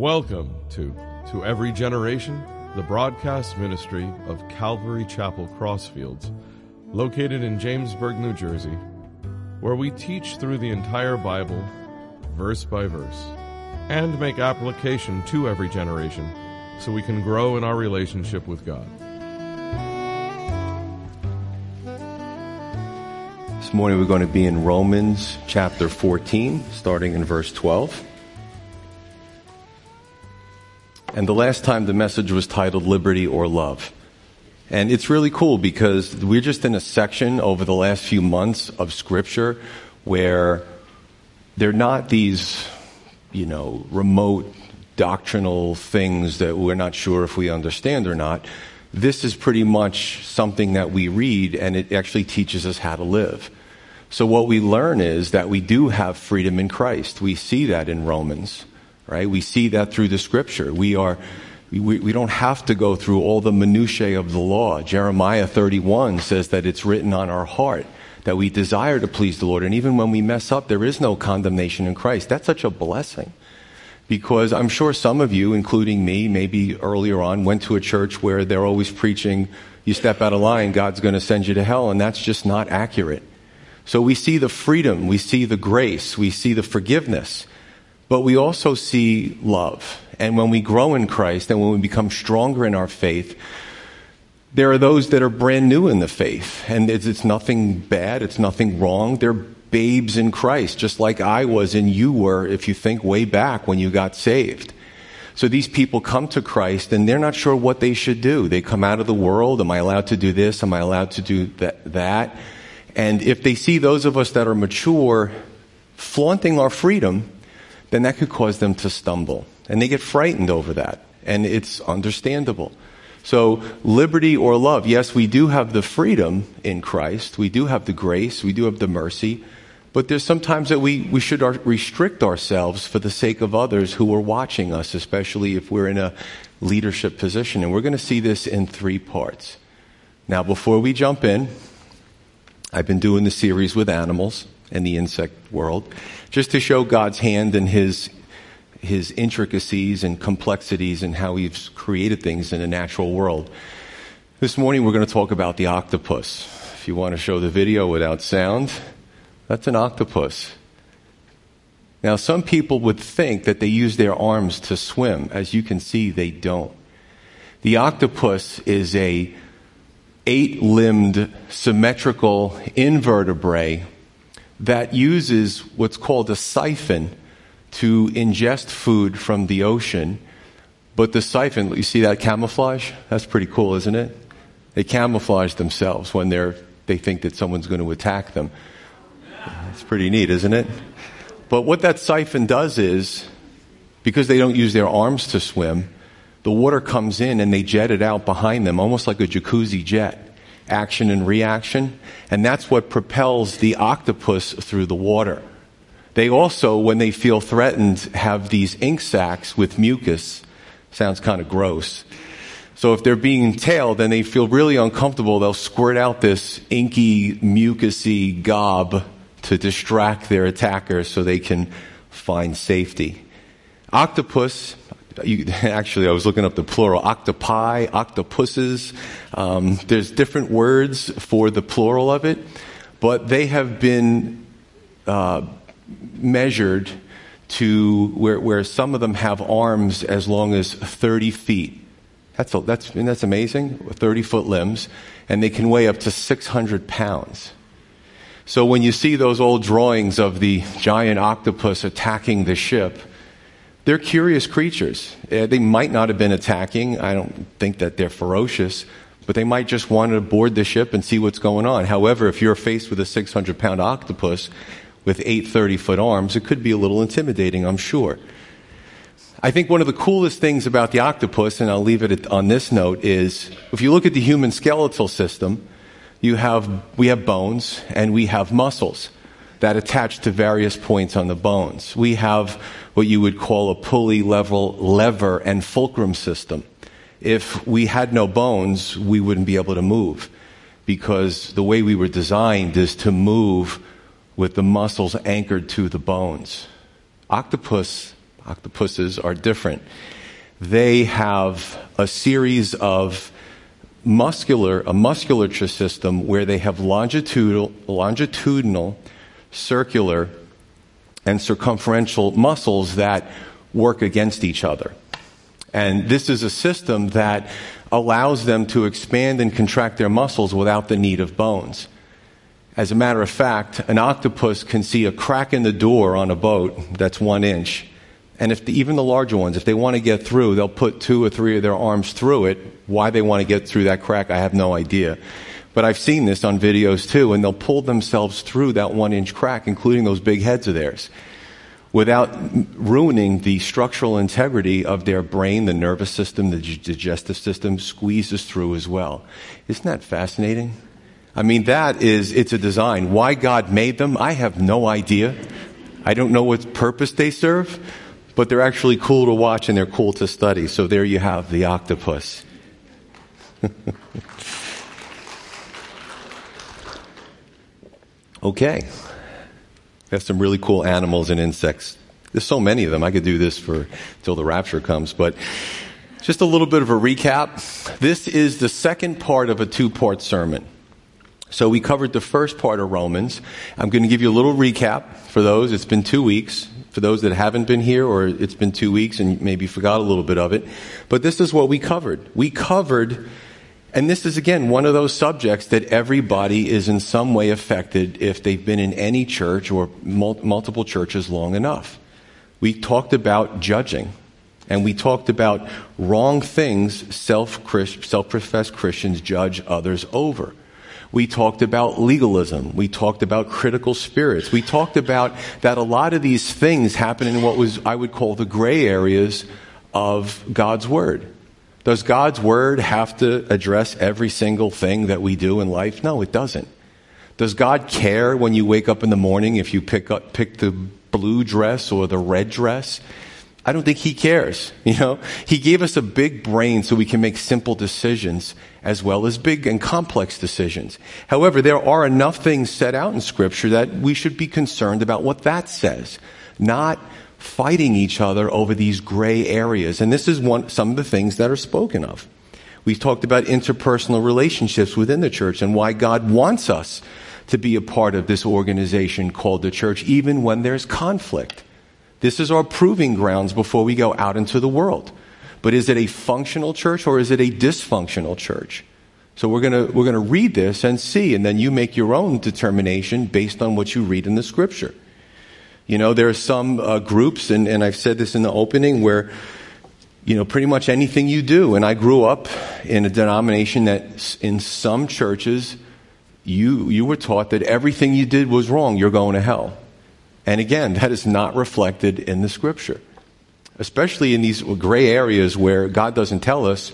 Welcome to To Every Generation, the broadcast ministry of Calvary Chapel Crossfields, located in Jamesburg, New Jersey, where we teach through the entire Bible, verse by verse, and make application to every generation so we can grow in our relationship with God. This morning we're going to be in Romans chapter 14, starting in verse 12. And the last time the message was titled Liberty or Love. And it's really cool because we're just in a section over the last few months of scripture where they're not these, you know, remote doctrinal things that we're not sure if we understand or not. This is pretty much something that we read and it actually teaches us how to live. So what we learn is that we do have freedom in Christ. We see that in Romans right? We see that through the scripture. We are, we, we don't have to go through all the minutiae of the law. Jeremiah 31 says that it's written on our heart that we desire to please the Lord. And even when we mess up, there is no condemnation in Christ. That's such a blessing. Because I'm sure some of you, including me, maybe earlier on, went to a church where they're always preaching, you step out of line, God's going to send you to hell. And that's just not accurate. So we see the freedom, we see the grace, we see the forgiveness. But we also see love. And when we grow in Christ and when we become stronger in our faith, there are those that are brand new in the faith. And it's, it's nothing bad, it's nothing wrong. They're babes in Christ, just like I was and you were, if you think way back when you got saved. So these people come to Christ and they're not sure what they should do. They come out of the world. Am I allowed to do this? Am I allowed to do that? that? And if they see those of us that are mature flaunting our freedom, then that could cause them to stumble. And they get frightened over that. And it's understandable. So, liberty or love, yes, we do have the freedom in Christ. We do have the grace. We do have the mercy. But there's sometimes that we, we should restrict ourselves for the sake of others who are watching us, especially if we're in a leadership position. And we're going to see this in three parts. Now, before we jump in, I've been doing the series with animals and the insect world just to show God's hand and his, his intricacies and complexities and how he's created things in the natural world. This morning we're going to talk about the octopus. If you want to show the video without sound, that's an octopus. Now, some people would think that they use their arms to swim. As you can see, they don't. The octopus is a eight-limbed, symmetrical invertebrate that uses what's called a siphon to ingest food from the ocean. But the siphon, you see that camouflage? That's pretty cool, isn't it? They camouflage themselves when they're, they think that someone's going to attack them. It's pretty neat, isn't it? But what that siphon does is, because they don't use their arms to swim, the water comes in and they jet it out behind them, almost like a jacuzzi jet action and reaction, and that's what propels the octopus through the water. They also, when they feel threatened, have these ink sacs with mucus. Sounds kind of gross. So if they're being tailed and they feel really uncomfortable, they'll squirt out this inky, mucusy gob to distract their attacker so they can find safety. Octopus you, actually, I was looking up the plural octopi, octopuses. Um, there's different words for the plural of it, but they have been uh, measured to where, where some of them have arms as long as 30 feet. That's, a, that's, that's amazing, 30 foot limbs, and they can weigh up to 600 pounds. So when you see those old drawings of the giant octopus attacking the ship, they're curious creatures. Uh, they might not have been attacking. I don't think that they're ferocious, but they might just want to board the ship and see what's going on. However, if you're faced with a 600 pound octopus with eight 30 foot arms, it could be a little intimidating, I'm sure. I think one of the coolest things about the octopus, and I'll leave it on this note, is if you look at the human skeletal system, you have, we have bones and we have muscles that attach to various points on the bones. We have what you would call a pulley level lever and fulcrum system. If we had no bones, we wouldn't be able to move because the way we were designed is to move with the muscles anchored to the bones. Octopus Octopuses are different. They have a series of muscular, a musculature system where they have longitudinal, longitudinal, circular, and circumferential muscles that work against each other. And this is a system that allows them to expand and contract their muscles without the need of bones. As a matter of fact, an octopus can see a crack in the door on a boat that's one inch. And if the, even the larger ones, if they want to get through, they'll put two or three of their arms through it. Why they want to get through that crack, I have no idea. But I've seen this on videos too, and they'll pull themselves through that one inch crack, including those big heads of theirs without ruining the structural integrity of their brain, the nervous system, the digestive system squeezes through as well. Isn't that fascinating? I mean, that is, it's a design. Why God made them, I have no idea. I don't know what purpose they serve, but they're actually cool to watch and they're cool to study. So there you have the octopus. okay. We have some really cool animals and insects. There's so many of them. I could do this for till the rapture comes, but just a little bit of a recap. This is the second part of a two-part sermon. So we covered the first part of Romans. I'm going to give you a little recap for those. It's been two weeks. For those that haven't been here or it's been two weeks and maybe forgot a little bit of it. But this is what we covered. We covered and this is again one of those subjects that everybody is in some way affected if they've been in any church or mul- multiple churches long enough. We talked about judging and we talked about wrong things self professed Christians judge others over. We talked about legalism. We talked about critical spirits. We talked about that a lot of these things happen in what was, I would call the gray areas of God's Word. Does God's word have to address every single thing that we do in life? No, it doesn't. Does God care when you wake up in the morning if you pick up, pick the blue dress or the red dress? I don't think he cares. You know, he gave us a big brain so we can make simple decisions as well as big and complex decisions. However, there are enough things set out in scripture that we should be concerned about what that says, not fighting each other over these gray areas. And this is one, some of the things that are spoken of. We've talked about interpersonal relationships within the church and why God wants us to be a part of this organization called the church, even when there's conflict. This is our proving grounds before we go out into the world. But is it a functional church or is it a dysfunctional church? So we're going to we're going to read this and see, and then you make your own determination based on what you read in the scripture. You know, there are some uh, groups, and, and I've said this in the opening, where, you know, pretty much anything you do, and I grew up in a denomination that in some churches, you, you were taught that everything you did was wrong, you're going to hell. And again, that is not reflected in the scripture. Especially in these gray areas where God doesn't tell us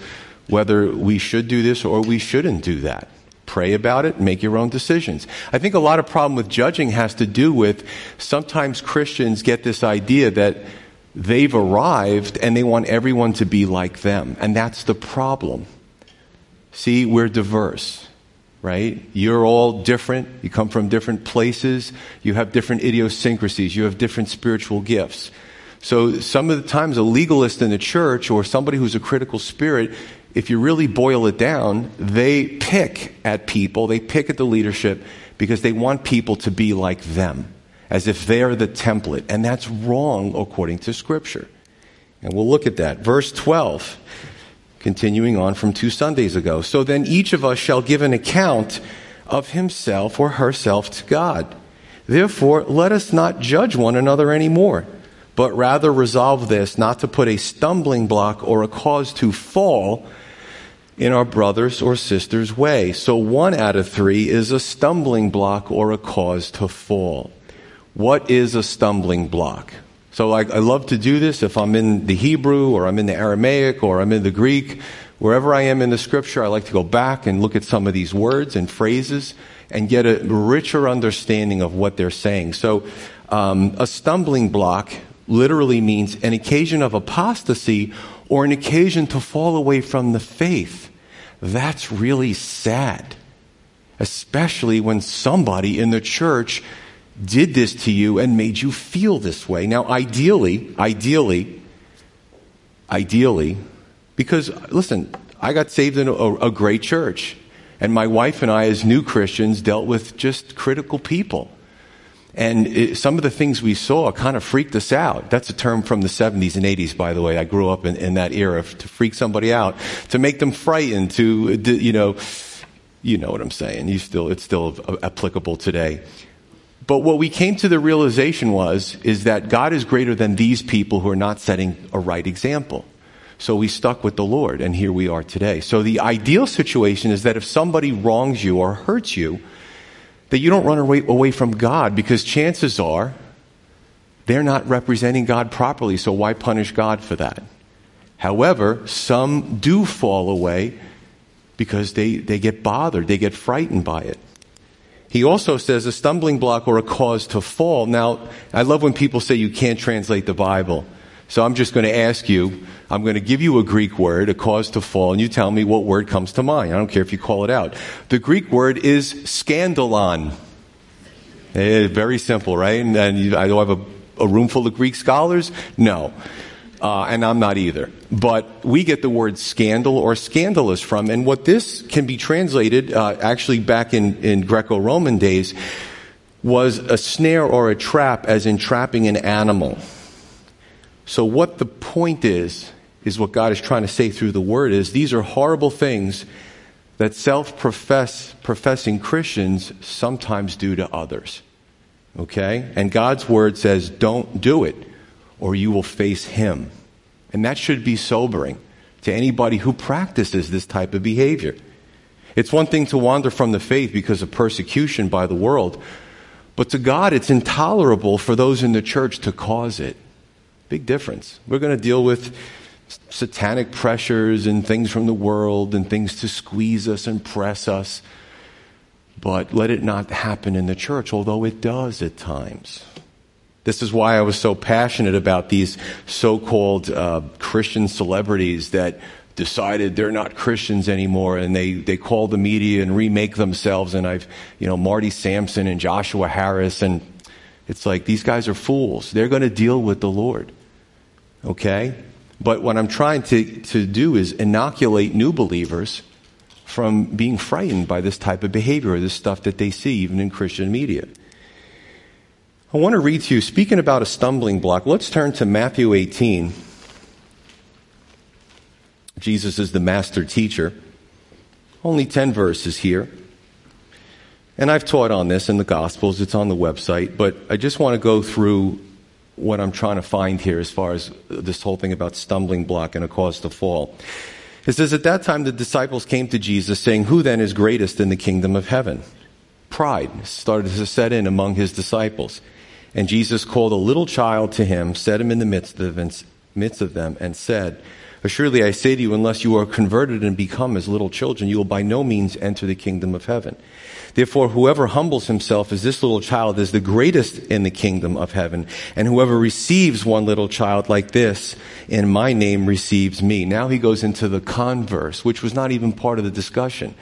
whether we should do this or we shouldn't do that. Pray about it, make your own decisions. I think a lot of problem with judging has to do with sometimes Christians get this idea that they've arrived and they want everyone to be like them. And that's the problem. See, we're diverse, right? You're all different. You come from different places. You have different idiosyncrasies. You have different spiritual gifts. So some of the times a legalist in the church or somebody who's a critical spirit if you really boil it down, they pick at people, they pick at the leadership because they want people to be like them, as if they're the template. And that's wrong according to Scripture. And we'll look at that. Verse 12, continuing on from two Sundays ago. So then each of us shall give an account of himself or herself to God. Therefore, let us not judge one another anymore, but rather resolve this not to put a stumbling block or a cause to fall in our brothers or sisters' way. So one out of three is a stumbling block or a cause to fall. What is a stumbling block? So I, I, love to do this if I'm in the Hebrew or I'm in the Aramaic or I'm in the Greek. Wherever I am in the scripture, I like to go back and look at some of these words and phrases and get a richer understanding of what they're saying. So um, a stumbling block literally means an occasion of apostasy or an occasion to fall away from the faith. That's really sad, especially when somebody in the church did this to you and made you feel this way. Now, ideally, ideally, ideally, because listen, I got saved in a, a great church. And my wife and I, as new Christians, dealt with just critical people. And it, some of the things we saw kind of freaked us out. That's a term from the 70s and 80s, by the way. I grew up in, in that era to freak somebody out, to make them frightened, to, you know, you know what I'm saying. You still, it's still applicable today. But what we came to the realization was, is that God is greater than these people who are not setting a right example. So we stuck with the Lord, and here we are today. So the ideal situation is that if somebody wrongs you or hurts you, that you don't run away, from God because chances are they're not representing God properly, so why punish God for that? However, some do fall away because they, they get bothered, they get frightened by it. He also says a stumbling block or a cause to fall. Now, I love when people say you can't translate the Bible. So I'm just going to ask you, I'm going to give you a Greek word, a cause to fall, and you tell me what word comes to mind. I don't care if you call it out. The Greek word is scandalon. Eh, very simple, right? And, and I don't have a, a room full of Greek scholars? No. Uh, and I'm not either. But we get the word scandal or scandalous from, and what this can be translated, uh, actually back in, in Greco-Roman days, was a snare or a trap, as in trapping an animal. So what the point is, is what God is trying to say through the word is these are horrible things that self-profess, professing Christians sometimes do to others. Okay? And God's word says don't do it or you will face him. And that should be sobering to anybody who practices this type of behavior. It's one thing to wander from the faith because of persecution by the world, but to God, it's intolerable for those in the church to cause it. Big difference. We're going to deal with satanic pressures and things from the world and things to squeeze us and press us. But let it not happen in the church, although it does at times. This is why I was so passionate about these so-called uh, Christian celebrities that decided they're not Christians anymore and they, they call the media and remake themselves. And I've, you know, Marty Sampson and Joshua Harris and it's like these guys are fools. They're going to deal with the Lord. Okay? But what I'm trying to, to do is inoculate new believers from being frightened by this type of behavior, or this stuff that they see even in Christian media. I want to read to you, speaking about a stumbling block, let's turn to Matthew 18. Jesus is the master teacher. Only 10 verses here. And I've taught on this in the Gospels, it's on the website, but I just want to go through what I'm trying to find here as far as this whole thing about stumbling block and a cause to fall. It says, At that time the disciples came to Jesus saying, Who then is greatest in the kingdom of heaven? Pride started to set in among his disciples. And Jesus called a little child to him, set him in the midst of, midst of them, and said, Surely I say to you, unless you are converted and become as little children, you will by no means enter the kingdom of heaven. Therefore, whoever humbles himself as this little child is the greatest in the kingdom of heaven. And whoever receives one little child like this in my name receives me. Now he goes into the converse, which was not even part of the discussion.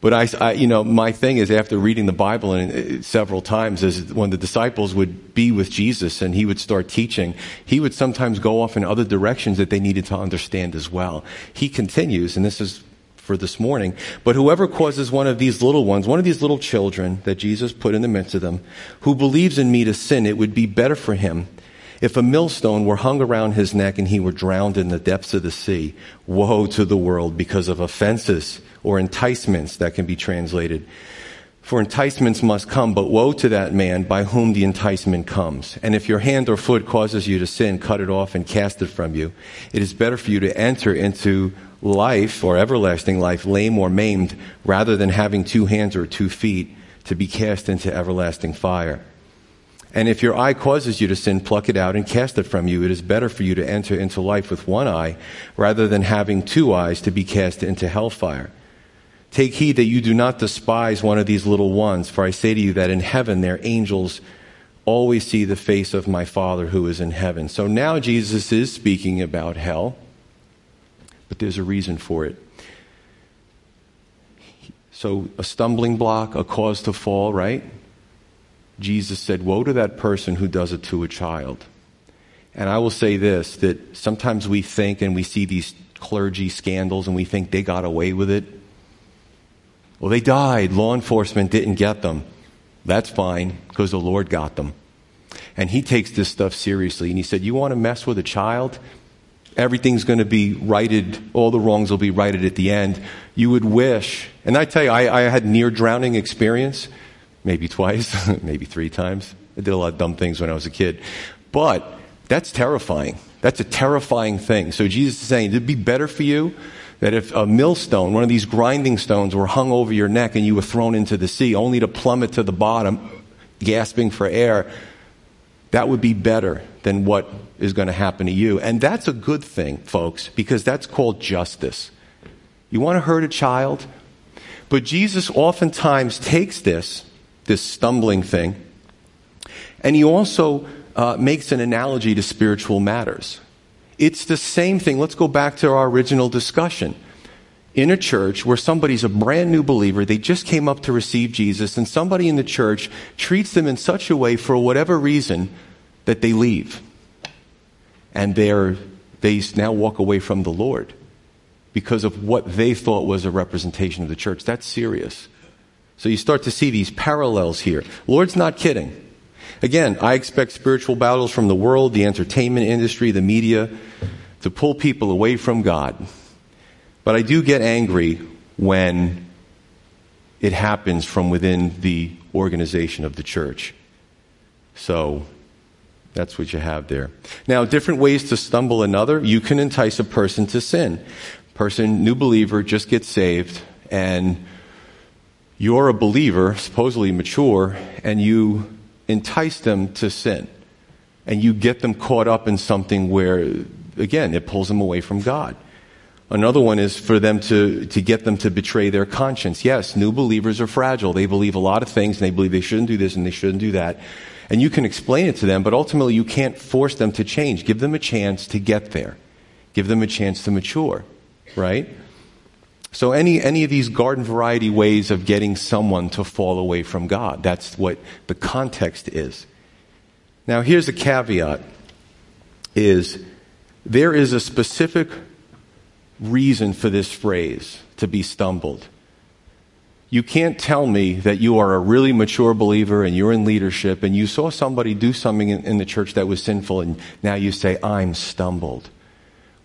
But I, I, you know, my thing is after reading the Bible and uh, several times is when the disciples would be with Jesus and he would start teaching, he would sometimes go off in other directions that they needed to understand as well. He continues, and this is for this morning. But whoever causes one of these little ones, one of these little children that Jesus put in the midst of them, who believes in me to sin, it would be better for him if a millstone were hung around his neck and he were drowned in the depths of the sea. Woe to the world because of offenses or enticements that can be translated. For enticements must come, but woe to that man by whom the enticement comes. And if your hand or foot causes you to sin, cut it off and cast it from you. It is better for you to enter into life or everlasting life lame or maimed rather than having two hands or two feet to be cast into everlasting fire. And if your eye causes you to sin, pluck it out and cast it from you. It is better for you to enter into life with one eye rather than having two eyes to be cast into hellfire. Take heed that you do not despise one of these little ones, for I say to you that in heaven their angels always see the face of my Father who is in heaven. So now Jesus is speaking about hell but there's a reason for it. So, a stumbling block, a cause to fall, right? Jesus said, Woe to that person who does it to a child. And I will say this that sometimes we think and we see these clergy scandals and we think they got away with it. Well, they died. Law enforcement didn't get them. That's fine because the Lord got them. And he takes this stuff seriously. And he said, You want to mess with a child? Everything's going to be righted. All the wrongs will be righted at the end. You would wish. And I tell you, I, I had near drowning experience, maybe twice, maybe three times. I did a lot of dumb things when I was a kid. But that's terrifying. That's a terrifying thing. So Jesus is saying it'd be better for you that if a millstone, one of these grinding stones, were hung over your neck and you were thrown into the sea only to plummet to the bottom, gasping for air, that would be better than what is going to happen to you. And that's a good thing, folks, because that's called justice. You want to hurt a child? But Jesus oftentimes takes this, this stumbling thing, and he also uh, makes an analogy to spiritual matters. It's the same thing. Let's go back to our original discussion. In a church where somebody's a brand new believer, they just came up to receive Jesus, and somebody in the church treats them in such a way for whatever reason that they leave. And they're, they now walk away from the Lord because of what they thought was a representation of the church. That's serious. So you start to see these parallels here. Lord's not kidding. Again, I expect spiritual battles from the world, the entertainment industry, the media, to pull people away from God. But I do get angry when it happens from within the organization of the church. So that's what you have there. Now, different ways to stumble another. You can entice a person to sin. Person, new believer, just gets saved, and you're a believer, supposedly mature, and you entice them to sin. And you get them caught up in something where, again, it pulls them away from God. Another one is for them to, to get them to betray their conscience. Yes, new believers are fragile. They believe a lot of things and they believe they shouldn't do this and they shouldn't do that. And you can explain it to them, but ultimately you can't force them to change. Give them a chance to get there. Give them a chance to mature, right? So any, any of these garden variety ways of getting someone to fall away from God, that's what the context is. Now here's a caveat is there is a specific reason for this phrase to be stumbled. You can't tell me that you are a really mature believer and you're in leadership and you saw somebody do something in, in the church that was sinful and now you say, I'm stumbled.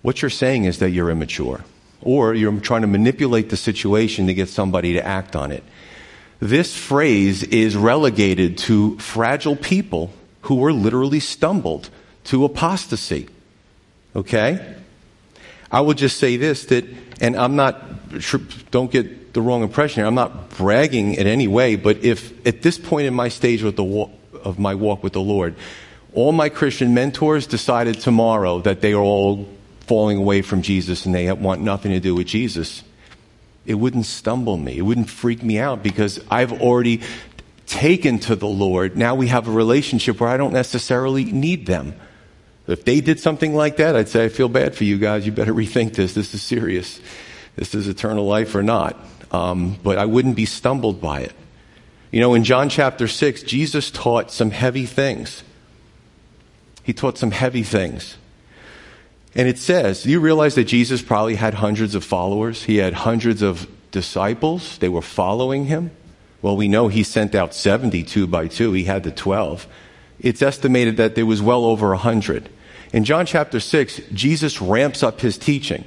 What you're saying is that you're immature or you're trying to manipulate the situation to get somebody to act on it. This phrase is relegated to fragile people who were literally stumbled to apostasy. Okay? I will just say this that, and I'm not, don't get the wrong impression here, I'm not bragging in any way, but if at this point in my stage with the of my walk with the Lord, all my Christian mentors decided tomorrow that they are all falling away from Jesus and they want nothing to do with Jesus, it wouldn't stumble me. It wouldn't freak me out because I've already taken to the Lord. Now we have a relationship where I don't necessarily need them. If they did something like that, I'd say, I feel bad for you guys. You better rethink this. This is serious. This is eternal life or not. Um, but I wouldn't be stumbled by it. You know, in John chapter 6, Jesus taught some heavy things. He taught some heavy things. And it says, do you realize that Jesus probably had hundreds of followers? He had hundreds of disciples. They were following him. Well, we know he sent out 72 by two. He had the 12. It's estimated that there was well over 100. In John chapter 6, Jesus ramps up his teaching.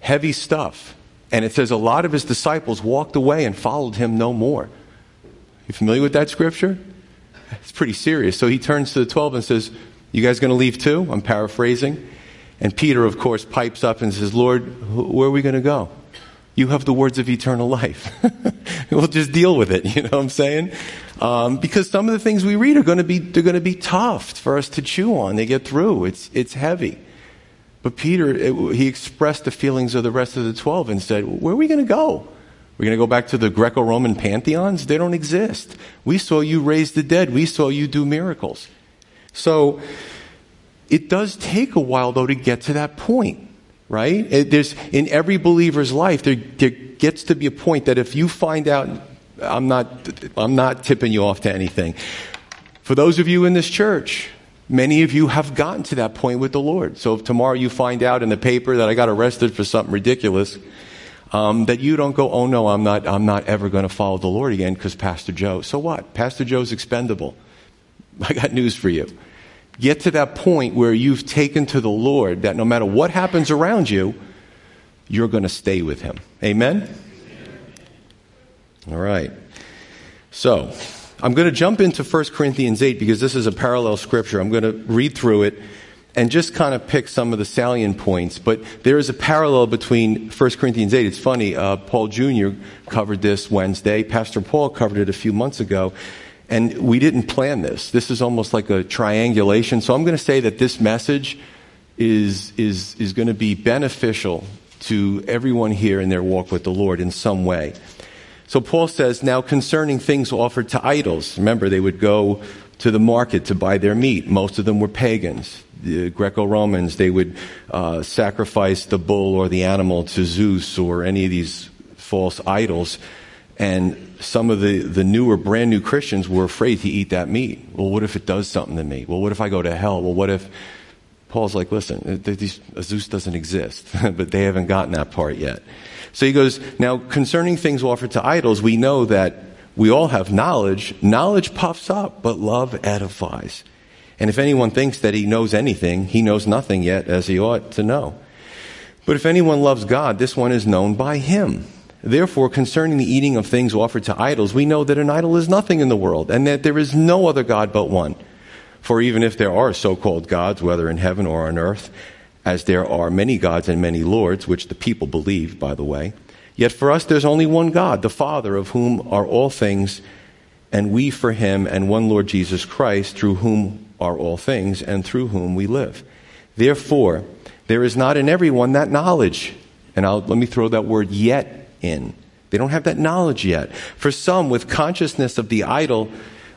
Heavy stuff. And it says a lot of his disciples walked away and followed him no more. You familiar with that scripture? It's pretty serious. So he turns to the 12 and says, You guys going to leave too? I'm paraphrasing. And Peter, of course, pipes up and says, Lord, where are we going to go? You have the words of eternal life. we'll just deal with it. You know what I'm saying? Um, because some of the things we read are going to be they're going to be tough for us to chew on. They get through. It's it's heavy. But Peter, it, he expressed the feelings of the rest of the twelve and said, "Where are we going to go? We're going to go back to the Greco-Roman pantheons? They don't exist. We saw you raise the dead. We saw you do miracles." So it does take a while, though, to get to that point, right? There's, in every believer's life, there, there gets to be a point that if you find out, I'm not, I'm not tipping you off to anything, For those of you in this church, many of you have gotten to that point with the Lord. So if tomorrow you find out in the paper that I got arrested for something ridiculous, um, that you don't go, oh no, I'm not, I'm not ever going to follow the Lord again because Pastor Joe. So what? Pastor Joe's expendable. I got news for you. Get to that point where you've taken to the Lord that no matter what happens around you, you're going to stay with Him. Amen? All right. So, I'm going to jump into 1 Corinthians 8 because this is a parallel scripture. I'm going to read through it and just kind of pick some of the salient points. But there is a parallel between 1 Corinthians 8. It's funny, uh, Paul Jr. covered this Wednesday. Pastor Paul covered it a few months ago. And we didn't plan this. This is almost like a triangulation. So I'm going to say that this message is, is, is going to be beneficial to everyone here in their walk with the Lord in some way. So Paul says, now concerning things offered to idols, remember they would go to the market to buy their meat. Most of them were pagans. The Greco-Romans, they would uh, sacrifice the bull or the animal to Zeus or any of these false idols. And some of the, the newer, brand new Christians were afraid to eat that meat. Well, what if it does something to me? Well, what if I go to hell? Well, what if Paul's like, listen, Zeus doesn't exist, but they haven't gotten that part yet. So he goes, now concerning things offered to idols, we know that we all have knowledge. Knowledge puffs up, but love edifies. And if anyone thinks that he knows anything, he knows nothing yet as he ought to know. But if anyone loves God, this one is known by him. Therefore, concerning the eating of things offered to idols, we know that an idol is nothing in the world, and that there is no other God but one. For even if there are so called gods, whether in heaven or on earth, as there are many gods and many lords, which the people believe, by the way, yet for us there's only one God, the Father, of whom are all things, and we for him, and one Lord Jesus Christ, through whom are all things, and through whom we live. Therefore, there is not in everyone that knowledge. And I'll, let me throw that word yet in. They don't have that knowledge yet. For some, with consciousness of the idol,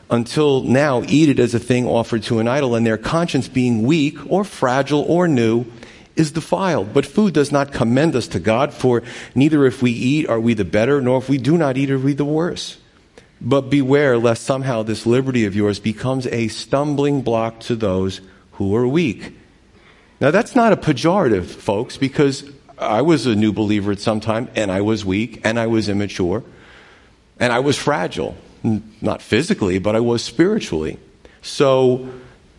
until now eat it as a thing offered to an idol, and their conscience being weak or fragile or new is defiled. But food does not commend us to God, for neither if we eat are we the better, nor if we do not eat are we the worse. But beware lest somehow this liberty of yours becomes a stumbling block to those who are weak. Now that's not a pejorative, folks, because I was a new believer at some time, and I was weak, and I was immature, and I was fragile. Not physically, but I was spiritually. So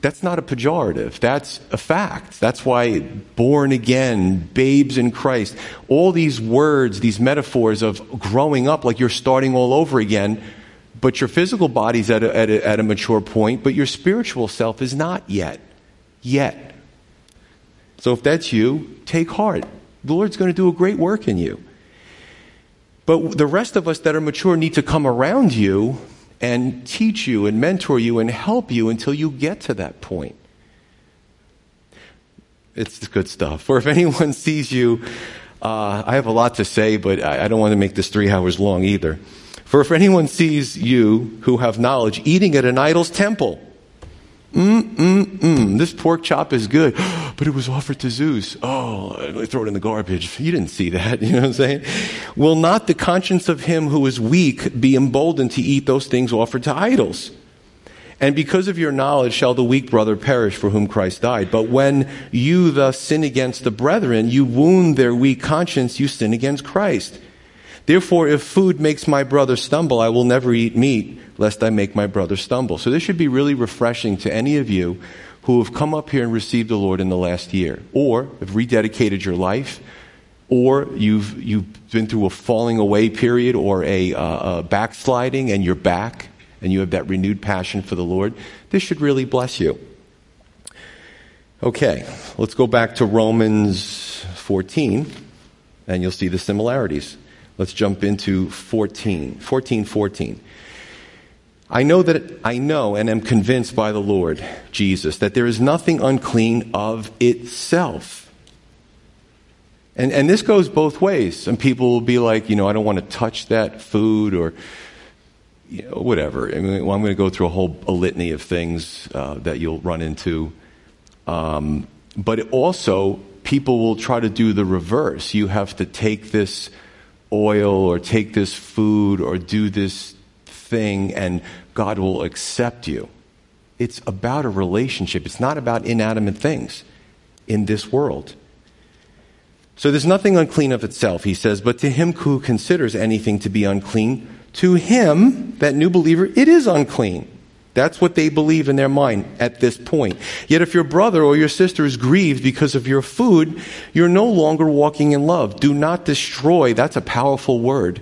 that's not a pejorative. That's a fact. That's why born again, babes in Christ, all these words, these metaphors of growing up like you're starting all over again, but your physical body's at a, at a, at a mature point, but your spiritual self is not yet. Yet. So if that's you, take heart. The Lord's going to do a great work in you. But the rest of us that are mature need to come around you and teach you and mentor you and help you until you get to that point. It's good stuff. For if anyone sees you, uh, I have a lot to say, but I, I don't want to make this three hours long either. For if anyone sees you who have knowledge eating at an idol's temple, Mm, mm, mm. This pork chop is good, but it was offered to Zeus. Oh, throw it in the garbage. You didn't see that. You know what I'm saying? Will not the conscience of him who is weak be emboldened to eat those things offered to idols? And because of your knowledge shall the weak brother perish for whom Christ died. But when you thus sin against the brethren, you wound their weak conscience, you sin against Christ. Therefore, if food makes my brother stumble, I will never eat meat, lest I make my brother stumble. So this should be really refreshing to any of you who have come up here and received the Lord in the last year, or have rededicated your life, or you've, you've been through a falling away period or a, uh, a backsliding and you're back and you have that renewed passion for the Lord. This should really bless you. Okay, let's go back to Romans 14 and you'll see the similarities. Let's jump into 14. 14, 14. I know that I know and am convinced by the Lord Jesus that there is nothing unclean of itself. And, and this goes both ways. Some people will be like, you know, I don't want to touch that food or, you know, whatever. I mean, well, I'm going to go through a whole a litany of things uh, that you'll run into. Um, but also, people will try to do the reverse. You have to take this oil or take this food or do this thing and God will accept you. It's about a relationship. It's not about inanimate things in this world. So there's nothing unclean of itself, he says, but to him who considers anything to be unclean, to him, that new believer, it is unclean. That's what they believe in their mind at this point. Yet if your brother or your sister is grieved because of your food, you're no longer walking in love. Do not destroy, that's a powerful word,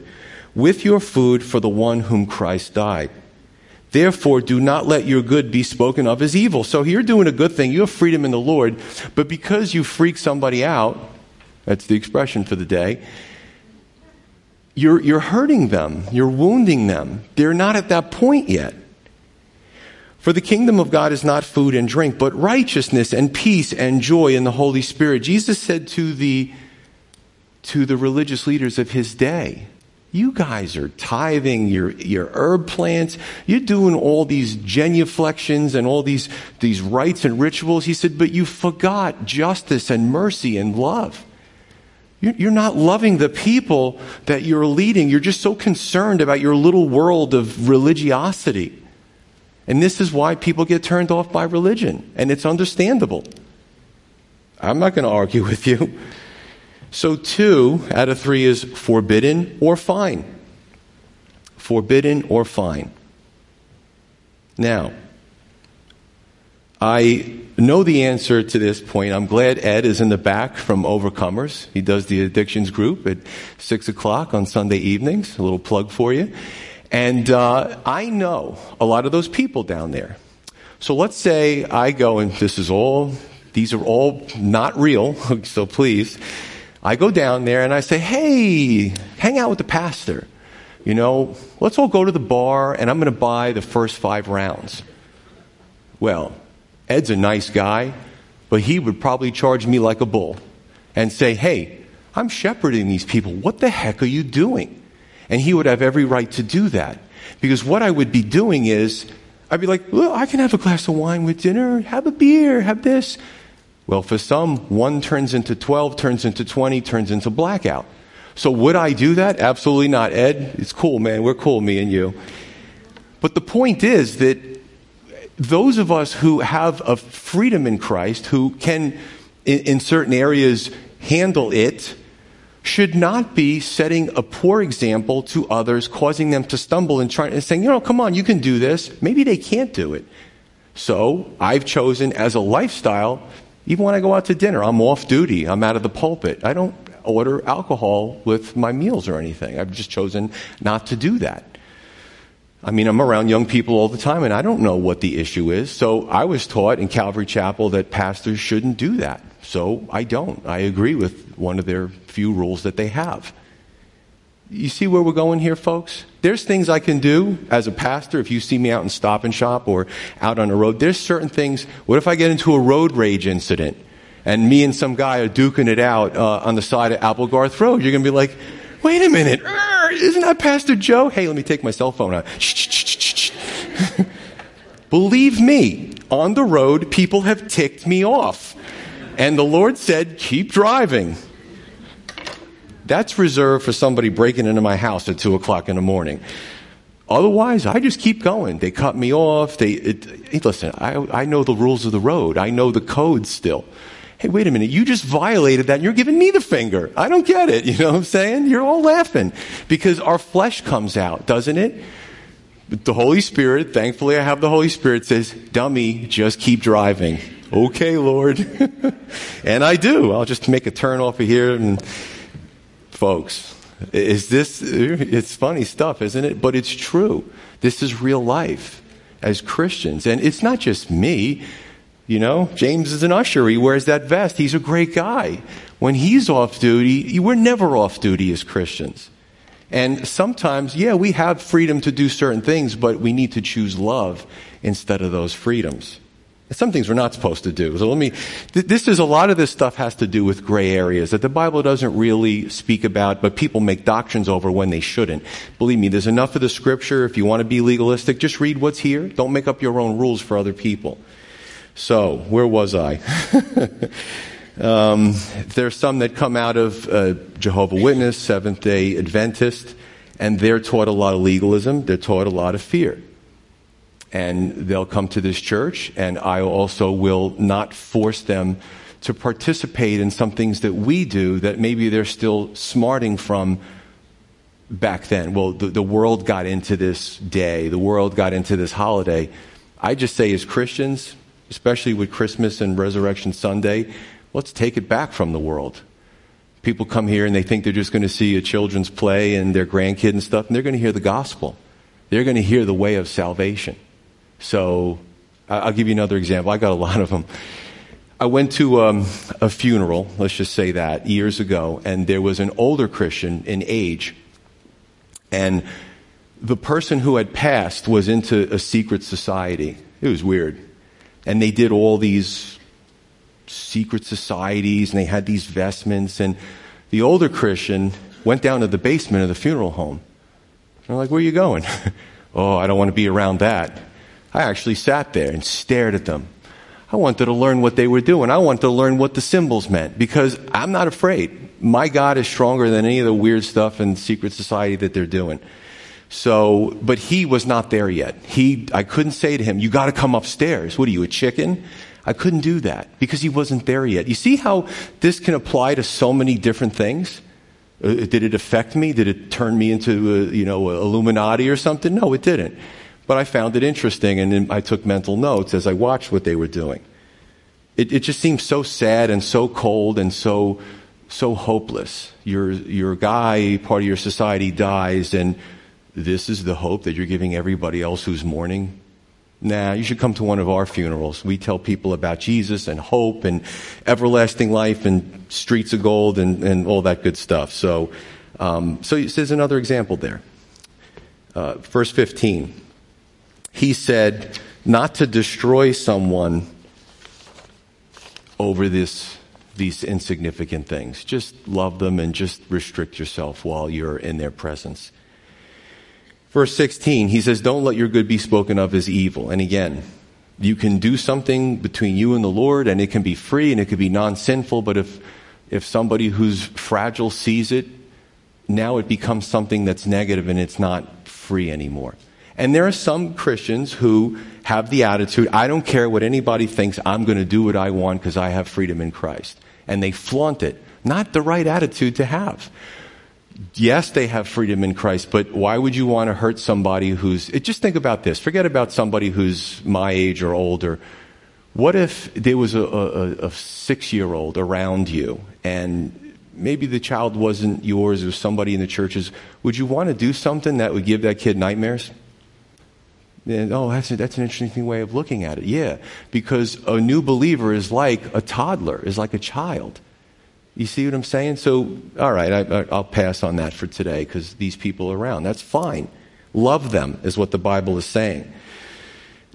with your food for the one whom Christ died. Therefore, do not let your good be spoken of as evil. So you're doing a good thing. You have freedom in the Lord. But because you freak somebody out, that's the expression for the day, you're, you're hurting them. You're wounding them. They're not at that point yet. For the kingdom of God is not food and drink, but righteousness and peace and joy in the Holy Spirit. Jesus said to the, to the religious leaders of his day, you guys are tithing your, your herb plants. You're doing all these genuflections and all these, these rites and rituals. He said, but you forgot justice and mercy and love. You're not loving the people that you're leading. You're just so concerned about your little world of religiosity. And this is why people get turned off by religion. And it's understandable. I'm not going to argue with you. So, two out of three is forbidden or fine. Forbidden or fine. Now, I know the answer to this point. I'm glad Ed is in the back from Overcomers. He does the addictions group at 6 o'clock on Sunday evenings. A little plug for you. And uh, I know a lot of those people down there. So let's say I go, and this is all, these are all not real, so please. I go down there and I say, hey, hang out with the pastor. You know, let's all go to the bar and I'm going to buy the first five rounds. Well, Ed's a nice guy, but he would probably charge me like a bull and say, hey, I'm shepherding these people. What the heck are you doing? And he would have every right to do that. Because what I would be doing is, I'd be like, well, I can have a glass of wine with dinner, have a beer, have this. Well, for some, one turns into 12, turns into 20, turns into blackout. So would I do that? Absolutely not. Ed, it's cool, man. We're cool, me and you. But the point is that those of us who have a freedom in Christ, who can, in, in certain areas, handle it, should not be setting a poor example to others, causing them to stumble and trying and saying, you know, come on, you can do this. Maybe they can't do it. So I've chosen as a lifestyle even when I go out to dinner, I'm off duty. I'm out of the pulpit. I don't order alcohol with my meals or anything. I've just chosen not to do that. I mean, I'm around young people all the time and I don't know what the issue is. So I was taught in Calvary Chapel that pastors shouldn't do that. So I don't. I agree with one of their few rules that they have. You see where we're going here, folks? There's things I can do as a pastor if you see me out in stop and shop or out on the road. There's certain things. What if I get into a road rage incident and me and some guy are duking it out uh, on the side of Applegarth Road? You're going to be like, wait a minute, isn't that Pastor Joe? Hey, let me take my cell phone out. Believe me, on the road, people have ticked me off. And the Lord said, keep driving. That's reserved for somebody breaking into my house at two o'clock in the morning. Otherwise, I just keep going. They cut me off. They it, listen. I, I know the rules of the road. I know the code still. Hey, wait a minute. You just violated that and you're giving me the finger. I don't get it. You know what I'm saying? You're all laughing because our flesh comes out, doesn't it? The Holy Spirit, thankfully I have the Holy Spirit says, dummy, just keep driving. Okay, Lord. and I do. I'll just make a turn off of here and folks. Is this, it's funny stuff, isn't it? But it's true. This is real life as Christians. And it's not just me. You know, James is an usher. He wears that vest. He's a great guy. When he's off duty, we're never off duty as Christians. And sometimes, yeah, we have freedom to do certain things, but we need to choose love instead of those freedoms. Some things we're not supposed to do. So let me, this is a lot of this stuff has to do with gray areas that the Bible doesn't really speak about, but people make doctrines over when they shouldn't. Believe me, there's enough of the scripture. If you want to be legalistic, just read what's here. Don't make up your own rules for other people. So, where was I? um, there's some that come out of uh, Jehovah Witness, Seventh Day Adventist, and they're taught a lot of legalism. They're taught a lot of fear. And they'll come to this church, and I also will not force them to participate in some things that we do that maybe they're still smarting from back then. Well, the, the world got into this day, the world got into this holiday. I just say, as Christians, especially with Christmas and Resurrection Sunday, let's take it back from the world. People come here and they think they're just going to see a children's play and their grandkid and stuff, and they're going to hear the gospel. They're going to hear the way of salvation. So, I'll give you another example. I got a lot of them. I went to um, a funeral, let's just say that, years ago, and there was an older Christian in age, and the person who had passed was into a secret society. It was weird. And they did all these secret societies, and they had these vestments, and the older Christian went down to the basement of the funeral home. And I'm like, where are you going? oh, I don't want to be around that. I actually sat there and stared at them. I wanted to learn what they were doing. I wanted to learn what the symbols meant because I'm not afraid. My God is stronger than any of the weird stuff in secret society that they're doing. So, but he was not there yet. He, I couldn't say to him, you gotta come upstairs. What are you, a chicken? I couldn't do that because he wasn't there yet. You see how this can apply to so many different things? Uh, did it affect me? Did it turn me into, a, you know, Illuminati or something? No, it didn't. But I found it interesting and I took mental notes as I watched what they were doing. It, it just seems so sad and so cold and so, so hopeless. Your, your guy, part of your society dies and this is the hope that you're giving everybody else who's mourning. Nah, you should come to one of our funerals. We tell people about Jesus and hope and everlasting life and streets of gold and, and all that good stuff. So, um, so there's another example there. Uh, verse 15 he said not to destroy someone over this, these insignificant things. Just love them and just restrict yourself while you're in their presence. Verse 16, he says, Don't let your good be spoken of as evil. And again, you can do something between you and the Lord, and it can be free and it could be non sinful, but if, if somebody who's fragile sees it, now it becomes something that's negative and it's not free anymore. And there are some Christians who have the attitude, I don't care what anybody thinks, I'm going to do what I want because I have freedom in Christ. And they flaunt it. Not the right attitude to have. Yes, they have freedom in Christ, but why would you want to hurt somebody who's, eh, just think about this. Forget about somebody who's my age or older. What if there was a, a, a six year old around you and maybe the child wasn't yours, it was somebody in the churches. Would you want to do something that would give that kid nightmares? And, oh, that's, a, that's an interesting way of looking at it. Yeah, because a new believer is like a toddler, is like a child. You see what I'm saying? So, all right, I, I'll pass on that for today because these people are around. That's fine. Love them, is what the Bible is saying.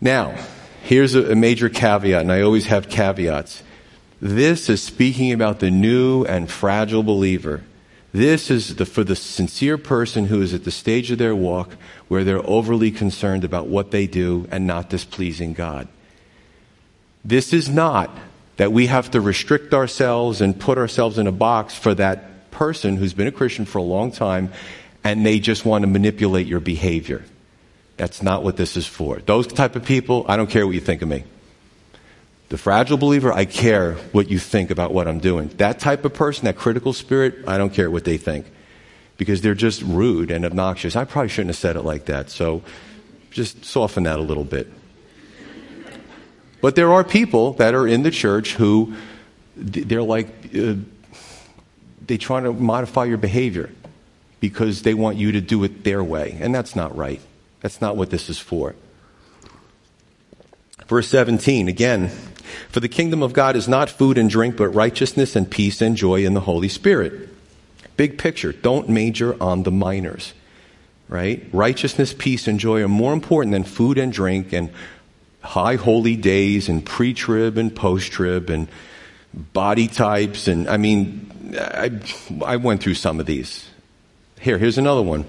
Now, here's a, a major caveat, and I always have caveats. This is speaking about the new and fragile believer. This is the, for the sincere person who is at the stage of their walk where they're overly concerned about what they do and not displeasing God. This is not that we have to restrict ourselves and put ourselves in a box for that person who's been a Christian for a long time and they just want to manipulate your behavior. That's not what this is for. Those type of people, I don't care what you think of me. The fragile believer, I care what you think about what I'm doing. That type of person, that critical spirit, I don't care what they think. Because they're just rude and obnoxious. I probably shouldn't have said it like that. So just soften that a little bit. But there are people that are in the church who they're like, uh, they try to modify your behavior because they want you to do it their way. And that's not right. That's not what this is for. Verse 17, again, for the kingdom of God is not food and drink, but righteousness and peace and joy in the Holy Spirit. Big picture. Don't major on the minors, right? Righteousness, peace, and joy are more important than food and drink and high holy days and pre trib and post trib and body types. And I mean, I, I went through some of these. Here, here's another one.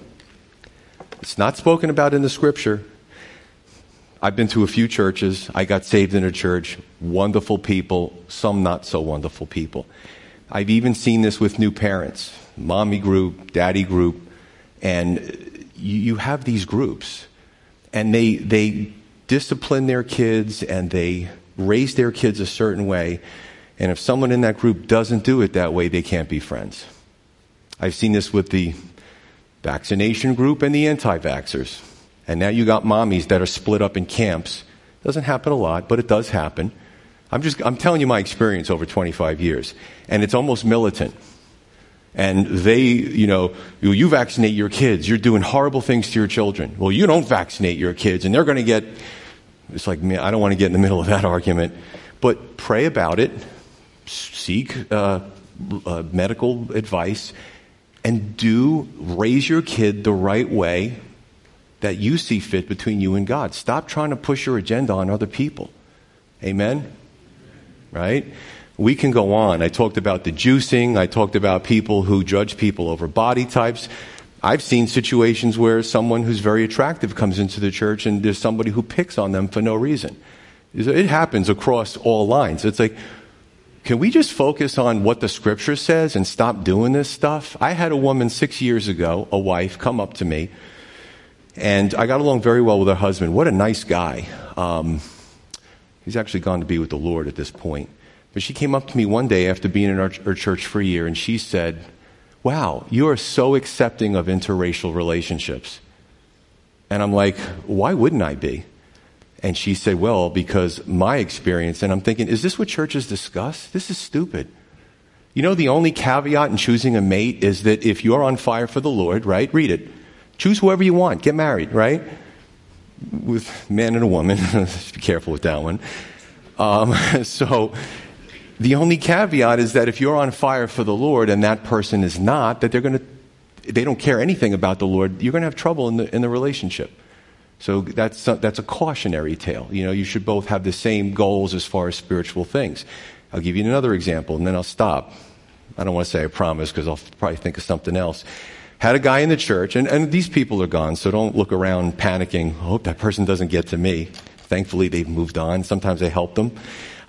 It's not spoken about in the scripture, I've been to a few churches. I got saved in a church. Wonderful people, some not so wonderful people. I've even seen this with new parents, mommy group, daddy group, and you, have these groups, and they they discipline their kids and they raise their kids a certain way. And if someone in that group doesn't do it that way, they can't be friends. I've seen this with the vaccination group and the anti vaxxers. And now you got mommies that are split up in camps. Doesn't happen a lot, but it does happen. I'm just, I'm telling you my experience over 25 years. And it's almost militant. And they, you know, you, vaccinate your kids, you're doing horrible things to your children. Well, you don't vaccinate your kids, and they're going to get, it's like, I don't want to get in the middle of that argument. But pray about it, seek uh, uh, medical advice, and do raise your kid the right way that you see fit between you and God. Stop trying to push your agenda on other people. Amen? Right? We can go on. I talked about the juicing. I talked about people who judge people over body types. I've seen situations where someone who's very attractive comes into the church and there's somebody who picks on them for no reason. It happens across all lines. It's like, can we just focus on what the scripture says and stop doing this stuff? I had a woman six years ago, a wife, come up to me, and I got along very well with her husband. What a nice guy. Um, he's actually gone to be with the Lord at this point. But she came up to me one day after being in our, church for a year, and she said, Wow, you are so accepting of interracial relationships. And I'm like, Why wouldn't I be? And she said, Well, because my experience, and I'm thinking, is this what churches discuss? This is stupid. You know, the only caveat in choosing a mate is that if you're on fire for the Lord, right? Read it. Choose whoever you want. Get married, right? With man and a woman. be careful with that one. Um, so, the only caveat is that if you're on fire for the Lord and that person is not, that they're going to, they don't care anything about the Lord, you're going to have trouble in the, in the relationship. So that's a, that's a cautionary tale. You know, you should both have the same goals as far as spiritual things. I'll give you another example and then I'll stop. I don't want to say I promise because I'll probably think of something else. Had a guy in the church, and, and these people are gone, so don't look around panicking. I hope that person doesn't get to me. Thankfully, they've moved on. Sometimes I help them.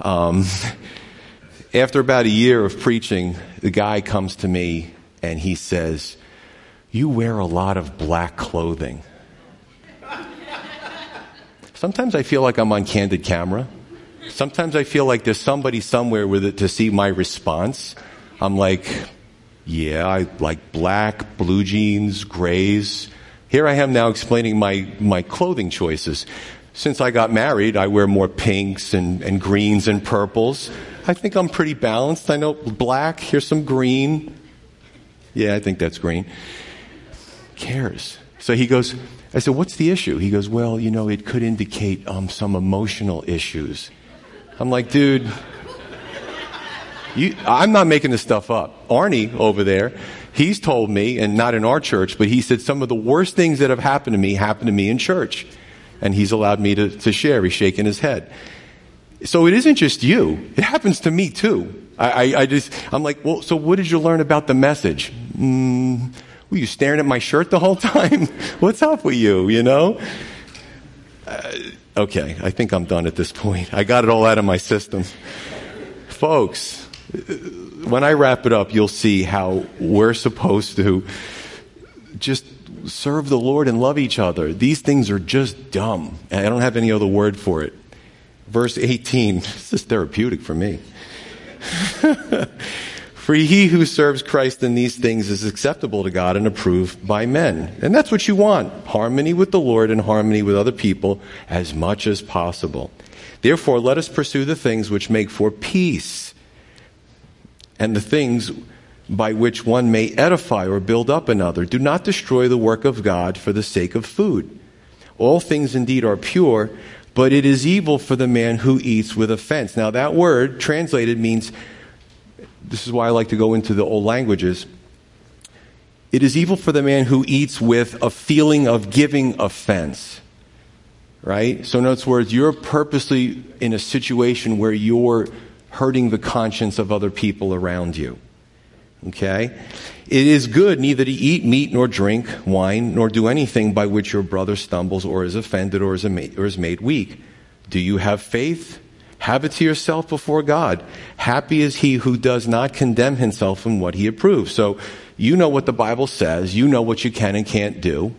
Um, after about a year of preaching, the guy comes to me and he says, You wear a lot of black clothing. Sometimes I feel like I'm on candid camera. Sometimes I feel like there's somebody somewhere with it to see my response. I'm like, yeah, I like black, blue jeans, grays. Here I am now explaining my, my clothing choices. Since I got married, I wear more pinks and, and greens and purples. I think I'm pretty balanced. I know black, here's some green. Yeah, I think that's green. Cares. So he goes, I said, What's the issue? He goes, Well, you know, it could indicate um, some emotional issues. I'm like, Dude, you, I'm not making this stuff up. Arnie over there, he's told me, and not in our church, but he said some of the worst things that have happened to me happened to me in church. And he's allowed me to, to share. He's shaking his head. So it isn't just you. It happens to me too. I, I, I just, I'm like, well, so what did you learn about the message? Mm, were you staring at my shirt the whole time? What's up with you, you know? Uh, okay, I think I'm done at this point. I got it all out of my system. Folks, when I wrap it up, you'll see how we're supposed to just serve the Lord and love each other. These things are just dumb. I don't have any other word for it. Verse 18, this is therapeutic for me. For he who serves Christ in these things is acceptable to God and approved by men. And that's what you want. Harmony with the Lord and harmony with other people as much as possible. Therefore, let us pursue the things which make for peace and the things by which one may edify or build up another. Do not destroy the work of God for the sake of food. All things indeed are pure, but it is evil for the man who eats with offense. Now, that word translated means this is why I like to go into the old languages. It is evil for the man who eats with a feeling of giving offense. Right? So, in other words, you're purposely in a situation where you're hurting the conscience of other people around you. Okay? It is good neither to eat meat nor drink wine nor do anything by which your brother stumbles or is offended or is, or is made weak. Do you have faith? Have it to yourself before God. Happy is he who does not condemn himself in what he approves. So you know what the Bible says. You know what you can and can't do.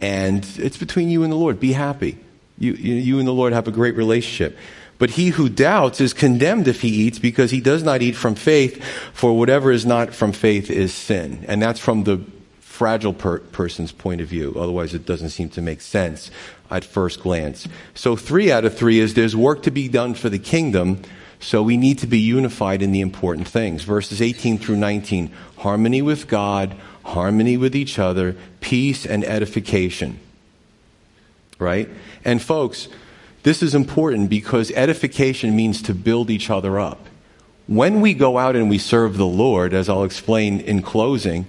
And it's between you and the Lord. Be happy. You, you and the Lord have a great relationship. But he who doubts is condemned if he eats because he does not eat from faith, for whatever is not from faith is sin. And that's from the fragile per- person's point of view. Otherwise, it doesn't seem to make sense at first glance. So, three out of three is there's work to be done for the kingdom, so we need to be unified in the important things. Verses 18 through 19 harmony with God, harmony with each other, peace and edification. Right? And, folks, this is important because edification means to build each other up. When we go out and we serve the Lord, as I'll explain in closing,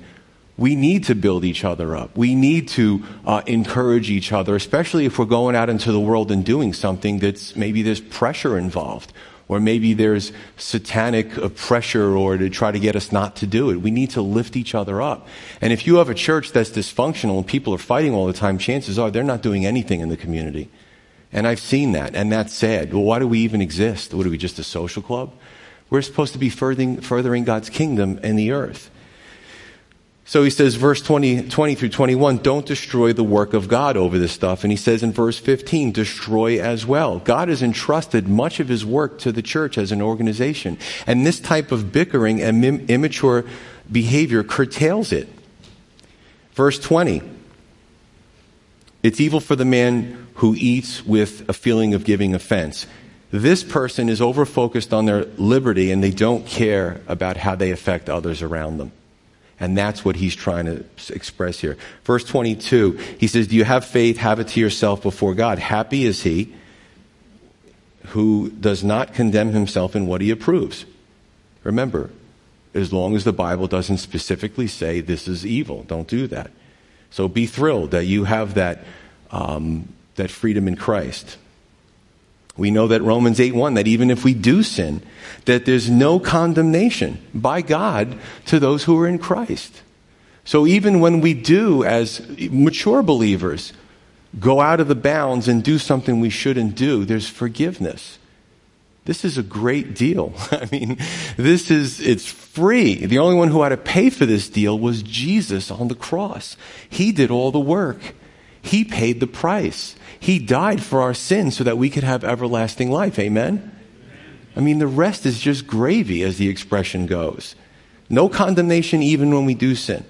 we need to build each other up. We need to uh, encourage each other, especially if we're going out into the world and doing something that's maybe there's pressure involved, or maybe there's satanic uh, pressure or to try to get us not to do it. We need to lift each other up. And if you have a church that's dysfunctional and people are fighting all the time, chances are they're not doing anything in the community. And I've seen that, and that's sad. Well, why do we even exist? What are we, just a social club? We're supposed to be furthering, furthering God's kingdom in the earth. So he says, verse 20, 20 through 21, don't destroy the work of God over this stuff. And he says in verse 15, destroy as well. God has entrusted much of his work to the church as an organization. And this type of bickering and immature behavior curtails it. Verse 20, it's evil for the man who eats with a feeling of giving offense. This person is over focused on their liberty and they don't care about how they affect others around them. And that's what he's trying to express here. Verse 22, he says, Do you have faith? Have it to yourself before God. Happy is he who does not condemn himself in what he approves. Remember, as long as the Bible doesn't specifically say this is evil, don't do that. So be thrilled that you have that, um, that freedom in Christ. We know that Romans 8 1, that even if we do sin, that there's no condemnation by God to those who are in Christ. So even when we do, as mature believers, go out of the bounds and do something we shouldn't do, there's forgiveness. This is a great deal. I mean, this is, it's free. The only one who had to pay for this deal was Jesus on the cross. He did all the work. He paid the price. He died for our sins so that we could have everlasting life. Amen? I mean, the rest is just gravy, as the expression goes. No condemnation even when we do sin.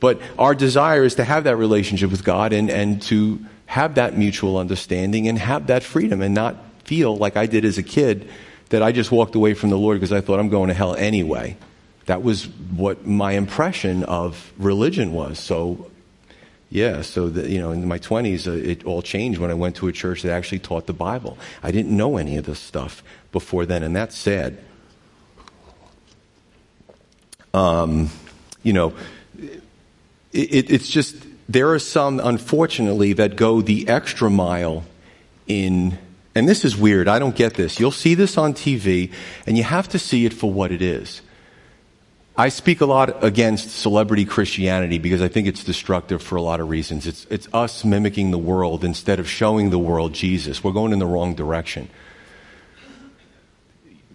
But our desire is to have that relationship with God and, and to have that mutual understanding and have that freedom and not feel like I did as a kid that I just walked away from the Lord because I thought I'm going to hell anyway. That was what my impression of religion was. So yeah, so the, you know, in my 20s, uh, it all changed when I went to a church that actually taught the Bible. I didn't know any of this stuff before then, and that's sad. Um, you know, it, it's just there are some, unfortunately, that go the extra mile in, and this is weird. I don't get this. You'll see this on TV, and you have to see it for what it is. I speak a lot against celebrity Christianity because I think it's destructive for a lot of reasons. It's, it's us mimicking the world instead of showing the world Jesus. We're going in the wrong direction.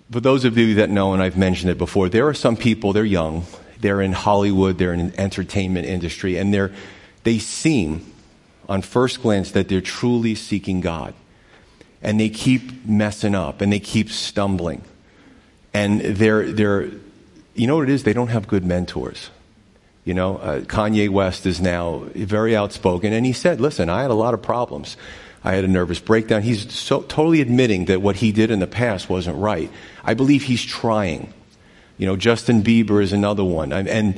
For those of you that know, and I've mentioned it before, there are some people, they're young, they're in Hollywood, they're in the entertainment industry, and they're, they seem, on first glance, that they're truly seeking God. And they keep messing up and they keep stumbling. And they're, they're, you know what it is? They don't have good mentors. You know, uh, Kanye West is now very outspoken, and he said, "Listen, I had a lot of problems. I had a nervous breakdown." He's so totally admitting that what he did in the past wasn't right. I believe he's trying. You know, Justin Bieber is another one, and, and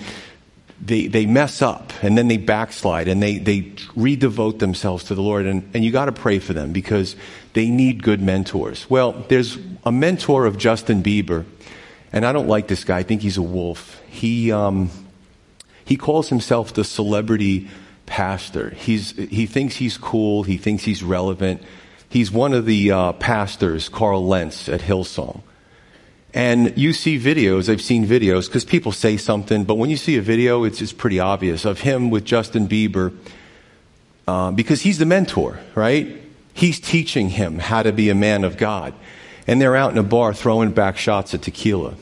they they mess up, and then they backslide, and they they redevote themselves to the Lord, and and you got to pray for them because they need good mentors. Well, there's a mentor of Justin Bieber and I don't like this guy. I think he's a wolf. He, um, he calls himself the celebrity pastor. He's, he thinks he's cool. He thinks he's relevant. He's one of the uh, pastors, Carl Lentz at Hillsong. And you see videos, I've seen videos, because people say something, but when you see a video, it's, it's pretty obvious of him with Justin Bieber, uh, because he's the mentor, right? He's teaching him how to be a man of God and they're out in a bar throwing back shots at tequila.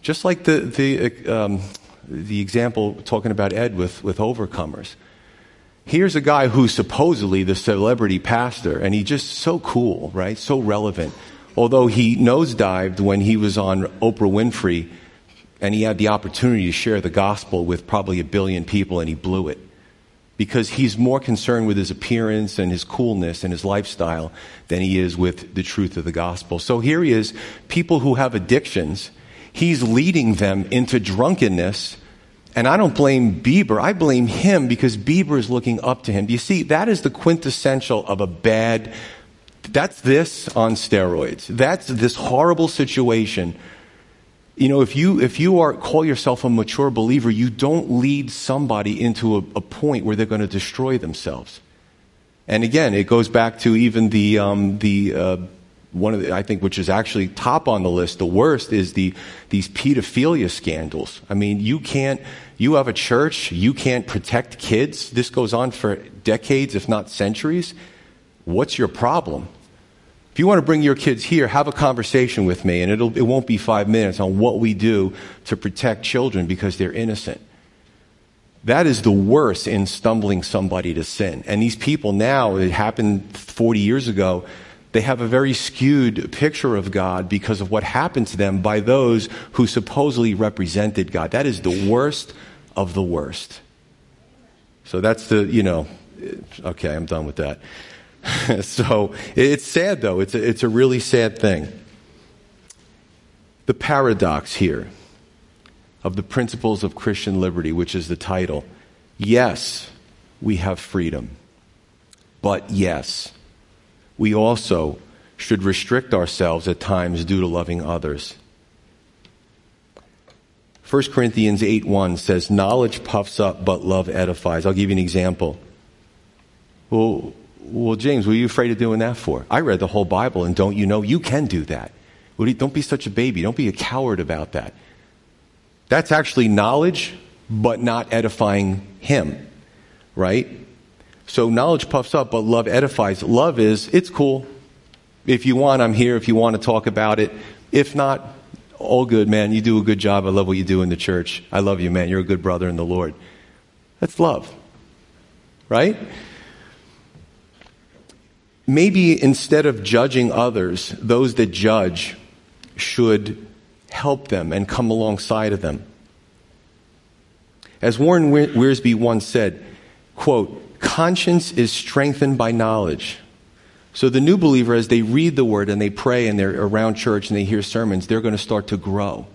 Just like the, the, um, the example talking about Ed with, with overcomers. Here's a guy who's supposedly the celebrity pastor, and he's just so cool, right? So relevant. Although he nosedived when he was on Oprah Winfrey and he had the opportunity to share the gospel with probably a billion people and he blew it. Because he's more concerned with his appearance and his coolness and his lifestyle than he is with the truth of the gospel. So here he is, people who have addictions, he's leading them into drunkenness and I don't blame Bieber. I blame him because Bieber is looking up to him. You see? That is the quintessential of a bad, that's this on steroids. That's this horrible situation. You know, if you, if you are, call yourself a mature believer, you don't lead somebody into a, a point where they're going to destroy themselves. And again, it goes back to even the, um, the, uh, one of the, I think, which is actually top on the list, the worst is the, these pedophilia scandals. I mean, you can't, you have a church, you can't protect kids. This goes on for decades, if not centuries. What's your problem? If you want to bring your kids here, have a conversation with me, and it'll, it won't be five minutes on what we do to protect children because they're innocent. That is the worst in stumbling somebody to sin. And these people now, it happened 40 years ago, they have a very skewed picture of God because of what happened to them by those who supposedly represented God. That is the worst of the worst. So that's the, you know, okay, I'm done with that. so it's sad though. It's a, it's a really sad thing. The paradox here of the principles of Christian liberty, which is the title. Yes, we have freedom. But yes, we also should restrict ourselves at times due to loving others. 1 Corinthians 8 1 says, Knowledge puffs up, but love edifies. I'll give you an example. Well, well, James, what are you afraid of doing that for? I read the whole Bible, and don't you know you can do that? Don't be such a baby. Don't be a coward about that. That's actually knowledge, but not edifying him, right? So knowledge puffs up, but love edifies. Love is, it's cool. If you want, I'm here. If you want to talk about it. If not, all good, man. You do a good job. I love what you do in the church. I love you, man. You're a good brother in the Lord. That's love. Right? Maybe instead of judging others, those that judge should help them and come alongside of them. As Warren Wiersbe once said, quote, conscience is strengthened by knowledge. So the new believer, as they read the word and they pray and they're around church and they hear sermons, they're going to start to grow.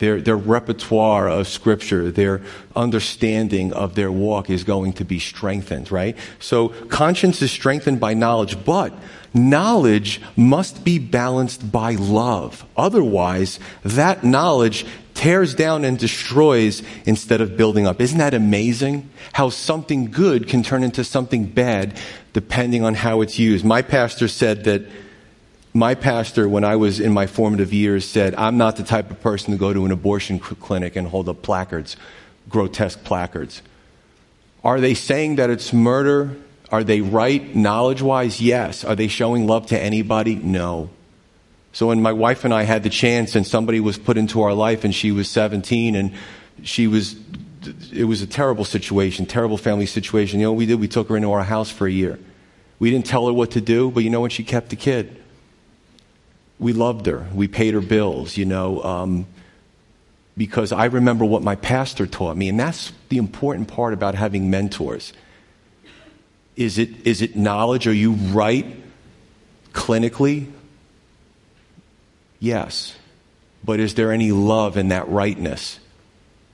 Their, their repertoire of scripture, their understanding of their walk is going to be strengthened, right? So conscience is strengthened by knowledge, but knowledge must be balanced by love. Otherwise, that knowledge tears down and destroys instead of building up. Isn't that amazing? How something good can turn into something bad depending on how it's used. My pastor said that my pastor, when I was in my formative years, said, I'm not the type of person to go to an abortion clinic and hold up placards, grotesque placards. Are they saying that it's murder? Are they right knowledge wise? Yes. Are they showing love to anybody? No. So when my wife and I had the chance and somebody was put into our life and she was 17 and she was, it was a terrible situation, terrible family situation. You know what we did? We took her into our house for a year. We didn't tell her what to do, but you know what? She kept the kid we loved her. We paid her bills, you know, um, because I remember what my pastor taught me. And that's the important part about having mentors. Is it, is it knowledge? Are you right clinically? Yes. But is there any love in that rightness?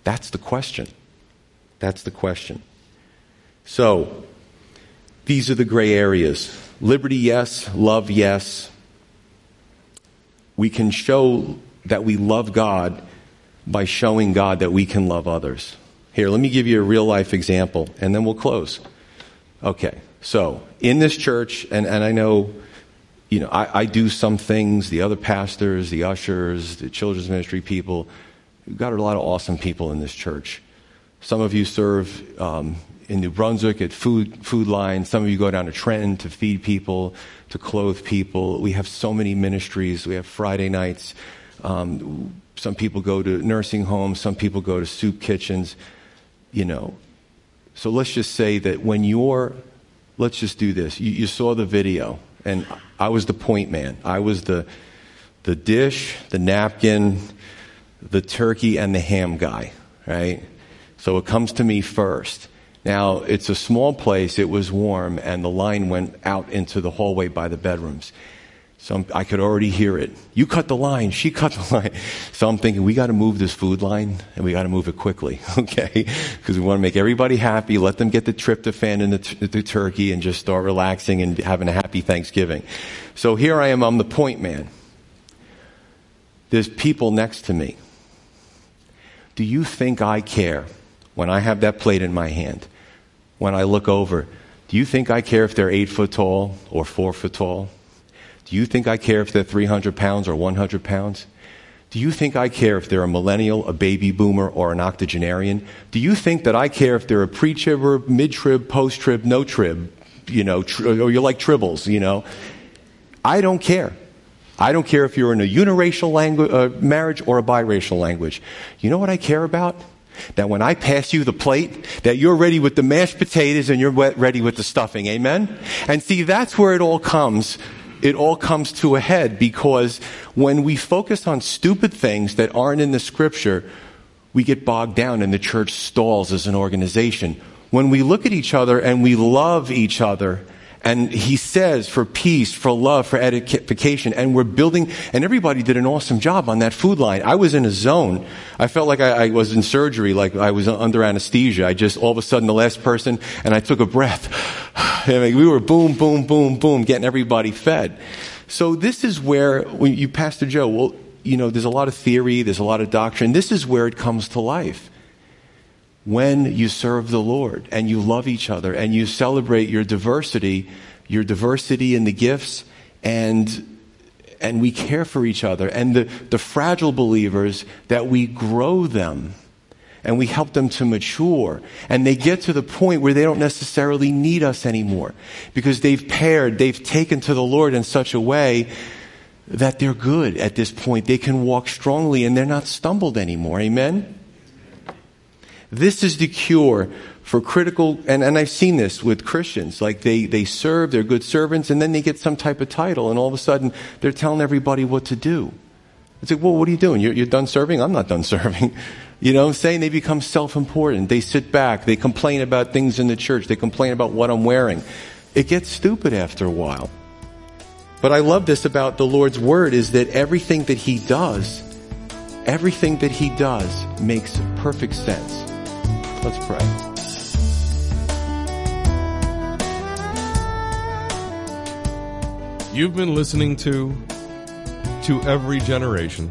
That's the question. That's the question. So, these are the gray areas. Liberty, yes. Love, yes we can show that we love God by showing God that we can love others. Here, let me give you a real life example, and then we'll close. Okay, so in this church, and, and I know, you know, I, I do some things, the other pastors, the ushers, the children's ministry people, we've got a lot of awesome people in this church. Some of you serve um, in New Brunswick at Food, food Line. Some of you go down to Trenton to feed people, to clothe people. We have so many ministries. We have Friday nights. Um, some people go to nursing homes. Some people go to soup kitchens. You know, So let's just say that when you're, let's just do this. You, you saw the video, and I was the point man. I was the, the dish, the napkin, the turkey, and the ham guy, right? So it comes to me first. Now, it's a small place, it was warm, and the line went out into the hallway by the bedrooms. So I could already hear it. You cut the line, she cut the line. So I'm thinking, we got to move this food line and we got to move it quickly, okay? Because we want to make everybody happy, let them get the tryptophan and the, the turkey and just start relaxing and having a happy Thanksgiving. So here I am, I'm the point man. There's people next to me. Do you think I care when I have that plate in my hand? When I look over, do you think I care if they're eight foot tall or four foot tall? Do you think I care if they're 300 pounds or 100 pounds? Do you think I care if they're a millennial, a baby boomer, or an octogenarian? Do you think that I care if they're a pre-tribber, mid-trib, post-trib, no-trib, you know, tri- or you're like tribbles, you know? I don't care. I don't care if you're in a uniracial langu- uh, marriage or a biracial language. You know what I care about? That when I pass you the plate, that you're ready with the mashed potatoes and you're ready with the stuffing. Amen? And see, that's where it all comes it all comes to a head because when we focus on stupid things that aren't in the scripture, we get bogged down and the church stalls as an organization. When we look at each other and we love each other and he says for peace, for love, for edification. And we're building, and everybody did an awesome job on that food line. I was in a zone. I felt like I, I was in surgery, like I was under anesthesia. I just, all of a sudden, the last person, and I took a breath. I mean, we were boom, boom, boom, boom, getting everybody fed. So this is where, when you, Pastor Joe, well, you know, there's a lot of theory, there's a lot of doctrine. This is where it comes to life when you serve the Lord and you love each other and you celebrate your diversity, your diversity in the gifts and and we care for each other and the, the fragile believers that we grow them and we help them to mature and they get to the point where they don't necessarily need us anymore because they've paired, they've taken to the Lord in such a way that they're good at this point. They can walk strongly and they're not stumbled anymore. Amen? This is the cure for critical, and, and I've seen this with Christians. Like they, they serve, they're good servants, and then they get some type of title, and all of a sudden they're telling everybody what to do. It's like, well, what are you doing? You're, you're done serving? I'm not done serving. You know what I'm saying? They become self-important. They sit back. They complain about things in the church. They complain about what I'm wearing. It gets stupid after a while. But I love this about the Lord's Word is that everything that He does, everything that He does makes perfect sense. Let's pray. You've been listening to To Every Generation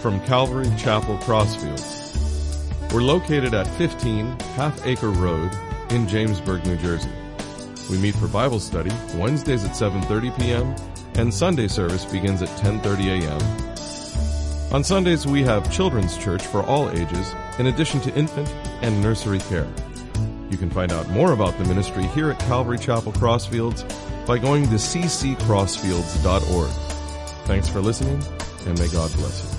from Calvary Chapel Crossfields. We're located at 15 Half Acre Road in Jamesburg, New Jersey. We meet for Bible study Wednesdays at 7:30 p.m. and Sunday service begins at 10:30 a.m. On Sundays, we have children's church for all ages, in addition to infant and nursery care. You can find out more about the ministry here at Calvary Chapel Crossfields by going to cccrossfields.org. Thanks for listening, and may God bless you.